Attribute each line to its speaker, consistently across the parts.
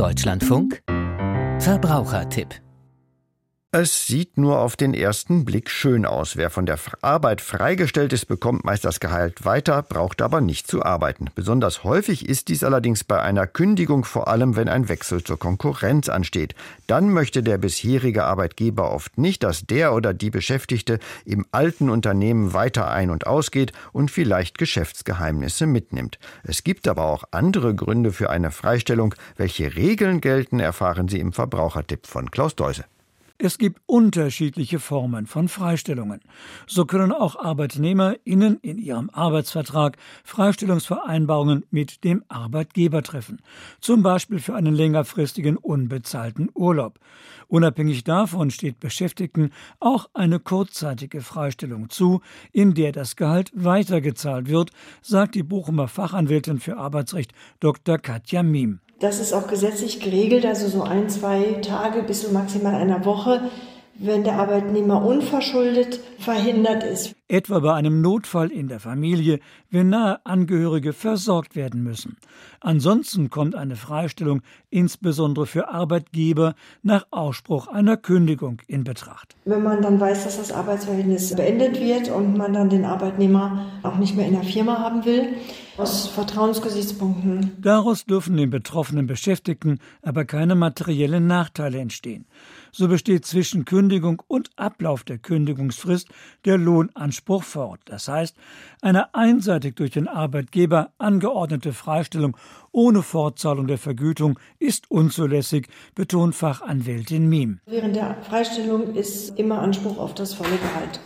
Speaker 1: Deutschlandfunk. Verbrauchertipp
Speaker 2: es sieht nur auf den ersten Blick schön aus. Wer von der Arbeit freigestellt ist, bekommt meist das Gehalt weiter, braucht aber nicht zu arbeiten. Besonders häufig ist dies allerdings bei einer Kündigung, vor allem wenn ein Wechsel zur Konkurrenz ansteht. Dann möchte der bisherige Arbeitgeber oft nicht, dass der oder die Beschäftigte im alten Unternehmen weiter ein- und ausgeht und vielleicht Geschäftsgeheimnisse mitnimmt. Es gibt aber auch andere Gründe für eine Freistellung. Welche Regeln gelten, erfahren Sie im Verbrauchertipp von Klaus Deuse.
Speaker 3: Es gibt unterschiedliche Formen von Freistellungen. So können auch ArbeitnehmerInnen in ihrem Arbeitsvertrag Freistellungsvereinbarungen mit dem Arbeitgeber treffen. Zum Beispiel für einen längerfristigen unbezahlten Urlaub. Unabhängig davon steht Beschäftigten auch eine kurzzeitige Freistellung zu, in der das Gehalt weitergezahlt wird, sagt die Bochumer Fachanwältin für Arbeitsrecht Dr. Katja Miem.
Speaker 4: Das ist auch gesetzlich geregelt, also so ein, zwei Tage bis zu maximal einer Woche wenn der Arbeitnehmer unverschuldet verhindert ist.
Speaker 3: Etwa bei einem Notfall in der Familie, wenn nahe Angehörige versorgt werden müssen. Ansonsten kommt eine Freistellung insbesondere für Arbeitgeber nach Ausspruch einer Kündigung in Betracht.
Speaker 4: Wenn man dann weiß, dass das Arbeitsverhältnis beendet wird und man dann den Arbeitnehmer auch nicht mehr in der Firma haben will, aus Vertrauensgesichtspunkten.
Speaker 3: Daraus dürfen den betroffenen Beschäftigten aber keine materiellen Nachteile entstehen. So besteht zwischen Kündigung und Ablauf der Kündigungsfrist der Lohnanspruch fort. Das heißt, eine einseitig durch den Arbeitgeber angeordnete Freistellung ohne Fortzahlung der Vergütung ist unzulässig, betont Fachanwältin Miem.
Speaker 4: Während der Freistellung ist immer Anspruch auf das volle Gehalt.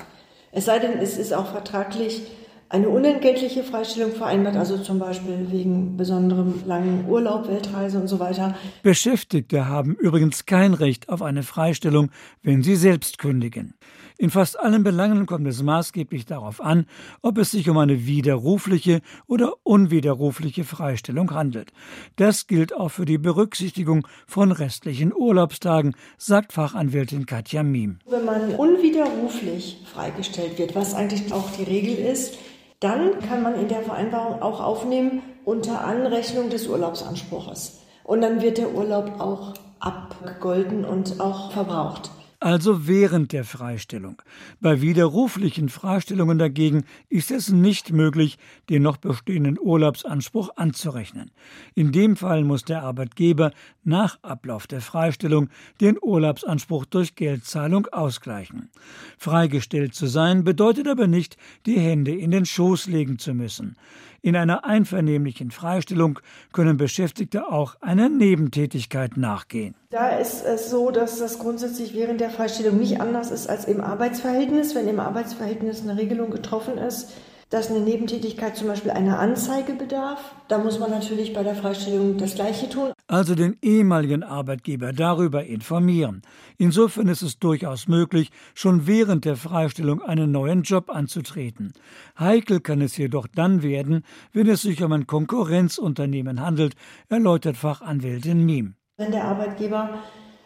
Speaker 4: Es sei denn, es ist auch vertraglich eine unentgeltliche Freistellung vereinbart, also zum Beispiel wegen besonderem langen Urlaub, Weltreise und so weiter.
Speaker 3: Beschäftigte haben übrigens kein Recht auf eine Freistellung, wenn sie selbst kündigen. In fast allen Belangen kommt es maßgeblich darauf an, ob es sich um eine widerrufliche oder unwiderrufliche Freistellung handelt. Das gilt auch für die Berücksichtigung von restlichen Urlaubstagen, sagt Fachanwältin Katja Miem.
Speaker 4: Wenn man unwiderruflich freigestellt wird, was eigentlich auch die Regel ist, dann kann man in der Vereinbarung auch aufnehmen unter Anrechnung des Urlaubsanspruches. Und dann wird der Urlaub auch abgegolten und auch verbraucht
Speaker 3: also während der Freistellung. Bei widerruflichen Freistellungen dagegen ist es nicht möglich, den noch bestehenden Urlaubsanspruch anzurechnen. In dem Fall muss der Arbeitgeber nach Ablauf der Freistellung den Urlaubsanspruch durch Geldzahlung ausgleichen. Freigestellt zu sein bedeutet aber nicht, die Hände in den Schoß legen zu müssen. In einer einvernehmlichen Freistellung können Beschäftigte auch einer Nebentätigkeit nachgehen.
Speaker 4: Da ist es so, dass das grundsätzlich während der Freistellung nicht anders ist als im Arbeitsverhältnis. Wenn im Arbeitsverhältnis eine Regelung getroffen ist, dass eine Nebentätigkeit zum Beispiel einer Anzeige bedarf. Da muss man natürlich bei der Freistellung das Gleiche tun.
Speaker 3: Also den ehemaligen Arbeitgeber darüber informieren. Insofern ist es durchaus möglich, schon während der Freistellung einen neuen Job anzutreten. Heikel kann es jedoch dann werden, wenn es sich um ein Konkurrenzunternehmen handelt, erläutert Fachanwältin Miem.
Speaker 4: Wenn der Arbeitgeber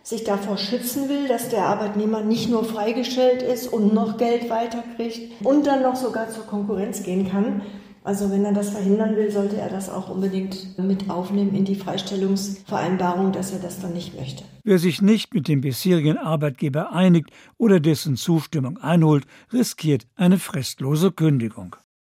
Speaker 4: sich davor schützen will, dass der Arbeitnehmer nicht nur freigestellt ist und noch Geld weiterkriegt und dann noch sogar zur Konkurrenz gehen kann. Also wenn er das verhindern will, sollte er das auch unbedingt mit aufnehmen in die Freistellungsvereinbarung, dass er das dann nicht möchte.
Speaker 3: Wer sich nicht mit dem bisherigen Arbeitgeber einigt oder dessen Zustimmung einholt, riskiert eine fristlose Kündigung.